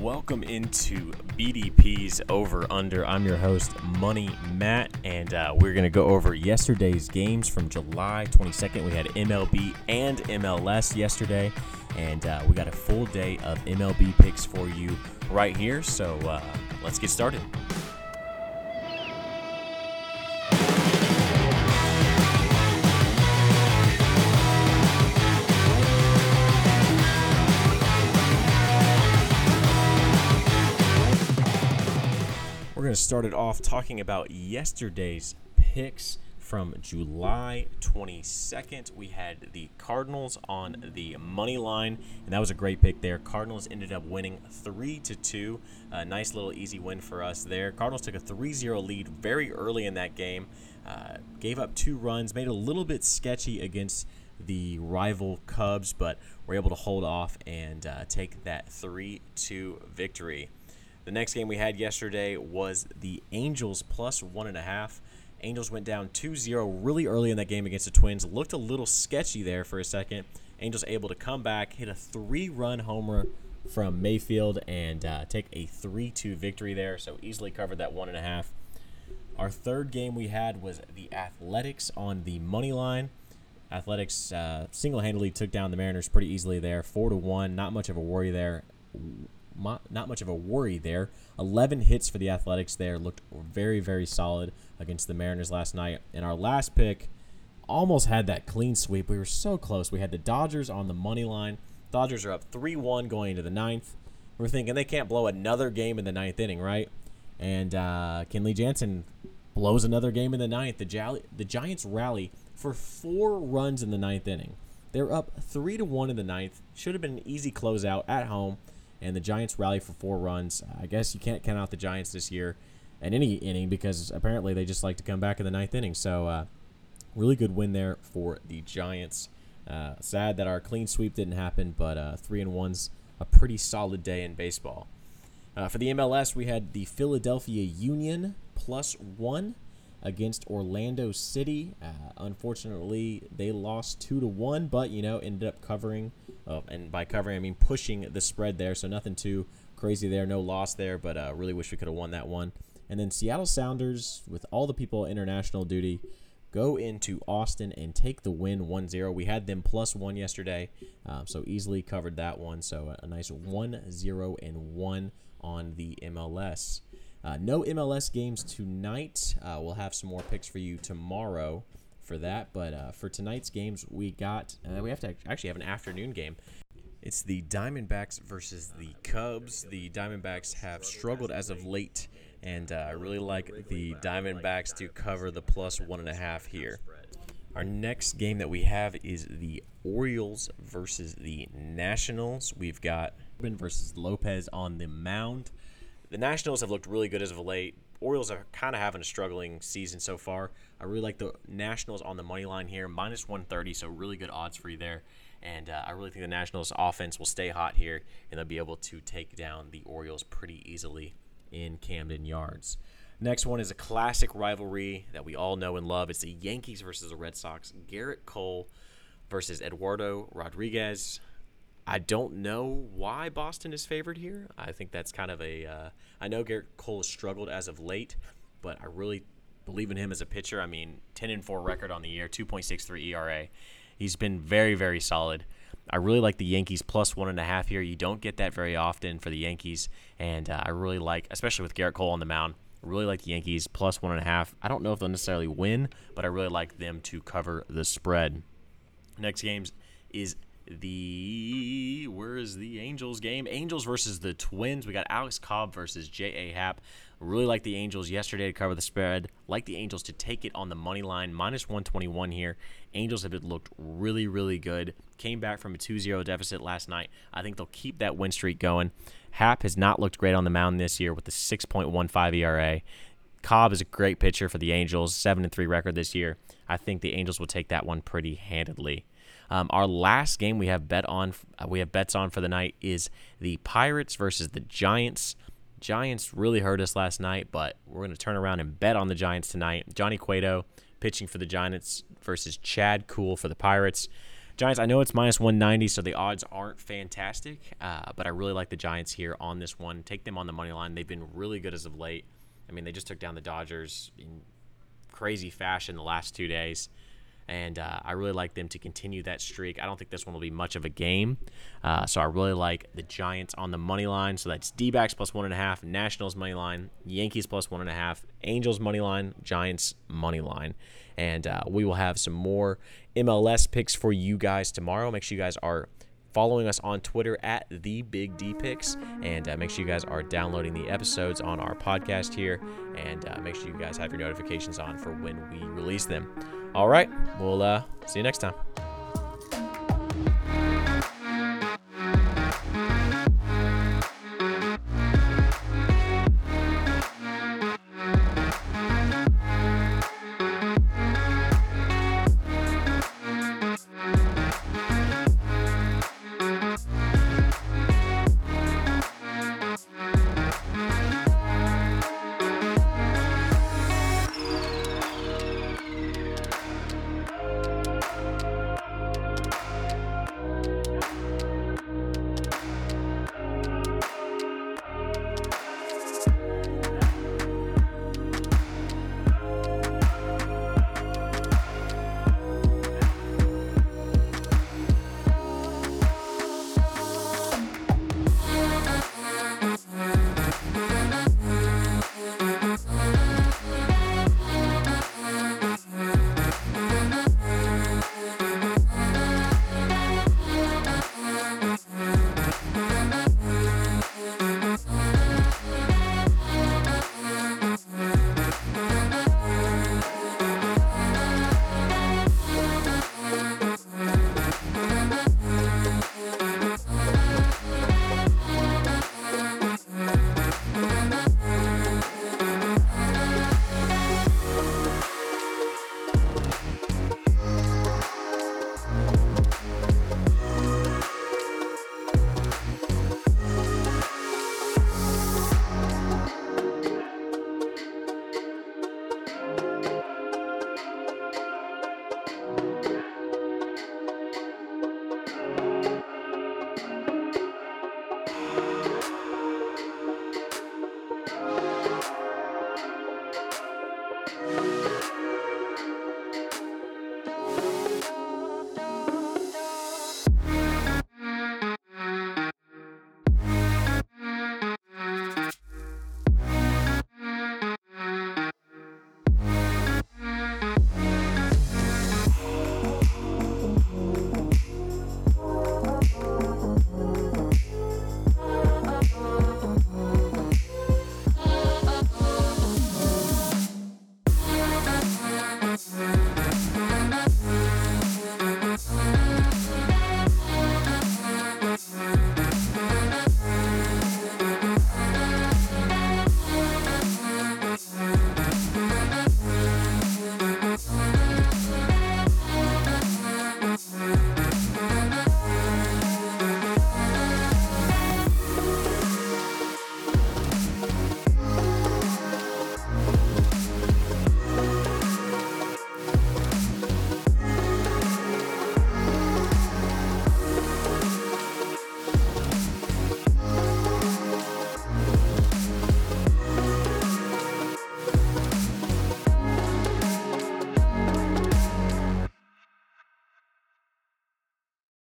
Welcome into BDP's Over Under. I'm your host, Money Matt, and uh, we're going to go over yesterday's games from July 22nd. We had MLB and MLS yesterday, and uh, we got a full day of MLB picks for you right here. So uh, let's get started. To start it off talking about yesterday's picks from July 22nd. We had the Cardinals on the money line, and that was a great pick there. Cardinals ended up winning 3 to 2. A nice little easy win for us there. Cardinals took a 3-0 lead very early in that game. Uh, gave up two runs, made a little bit sketchy against the rival Cubs, but were able to hold off and uh, take that 3 2 victory. The next game we had yesterday was the Angels plus one and a half. Angels went down 2-0 really early in that game against the Twins. Looked a little sketchy there for a second. Angels able to come back, hit a three-run homer from Mayfield, and uh, take a 3-2 victory there. So easily covered that one and a half. Our third game we had was the Athletics on the money line. Athletics uh, single-handedly took down the Mariners pretty easily there, four to one. Not much of a worry there not much of a worry there. 11 hits for the Athletics there looked very very solid against the Mariners last night. And our last pick almost had that clean sweep. We were so close. We had the Dodgers on the money line. Dodgers are up 3-1 going into the ninth. We're thinking they can't blow another game in the ninth inning, right? And uh, Kenley Jansen blows another game in the ninth. The, Gi- the Giants rally for four runs in the ninth inning. They're up three to one in the ninth. Should have been an easy closeout at home and the Giants rally for four runs. I guess you can't count out the Giants this year in any inning because apparently they just like to come back in the ninth inning. So, uh, really good win there for the Giants. Uh, sad that our clean sweep didn't happen, but uh, three and one's a pretty solid day in baseball. Uh, for the MLS, we had the Philadelphia Union plus one against Orlando City. Uh, unfortunately, they lost two to one, but you know ended up covering uh, and by covering, I mean pushing the spread there. So nothing too crazy there. No loss there, but uh, really wish we could have won that one. And then Seattle Sounders, with all the people international duty, go into Austin and take the win 1 0. We had them plus one yesterday, um, so easily covered that one. So a, a nice 1 0 and 1 on the MLS. Uh, no MLS games tonight. Uh, we'll have some more picks for you tomorrow for that. But uh, for tonight's games, we got uh, we have to actually have an afternoon game. It's the Diamondbacks versus the Cubs. The Diamondbacks have struggled as of late, and uh, I really like the Diamondbacks to cover the plus one and a half here. Our next game that we have is the Orioles versus the Nationals. We've got versus Lopez on the mound. The Nationals have looked really good as of late. Orioles are kind of having a struggling season so far. I really like the Nationals on the money line here, minus 130, so really good odds for you there. And uh, I really think the Nationals offense will stay hot here, and they'll be able to take down the Orioles pretty easily in Camden Yards. Next one is a classic rivalry that we all know and love. It's the Yankees versus the Red Sox. Gerrit Cole versus Eduardo Rodriguez. I don't know why Boston is favored here. I think that's kind of a. Uh, I know Gerrit Cole has struggled as of late, but I really believe in him as a pitcher. I mean, 10 and 4 record on the year, 2.63 ERA. He's been very, very solid. I really like the Yankees plus one and a half here. You don't get that very often for the Yankees, and uh, I really like, especially with Gerrit Cole on the mound. I really like the Yankees plus one and a half. I don't know if they'll necessarily win, but I really like them to cover the spread. Next games is the where is the Angels game? Angels versus the Twins. We got Alex Cobb versus J.A. Happ. Really like the Angels yesterday to cover the spread. Like the Angels to take it on the money line, minus 121 here. Angels have looked really, really good. Came back from a 2 0 deficit last night. I think they'll keep that win streak going. Happ has not looked great on the mound this year with a 6.15 ERA. Cobb is a great pitcher for the Angels, 7 and 3 record this year. I think the Angels will take that one pretty handedly. Um, our last game we have bet on, uh, we have bets on for the night is the Pirates versus the Giants. Giants really hurt us last night, but we're going to turn around and bet on the Giants tonight. Johnny Cueto pitching for the Giants versus Chad Kuhl for the Pirates. Giants, I know it's minus 190, so the odds aren't fantastic, uh, but I really like the Giants here on this one. Take them on the money line. They've been really good as of late. I mean, they just took down the Dodgers in crazy fashion the last two days and uh, I really like them to continue that streak. I don't think this one will be much of a game, uh, so I really like the Giants on the money line. So that's D-backs plus one and a half, Nationals money line, Yankees plus one and a half, Angels money line, Giants money line, and uh, we will have some more MLS picks for you guys tomorrow. Make sure you guys are following us on Twitter at the Big D Picks, and uh, make sure you guys are downloading the episodes on our podcast here, and uh, make sure you guys have your notifications on for when we release them. All right, we'll uh, see you next time.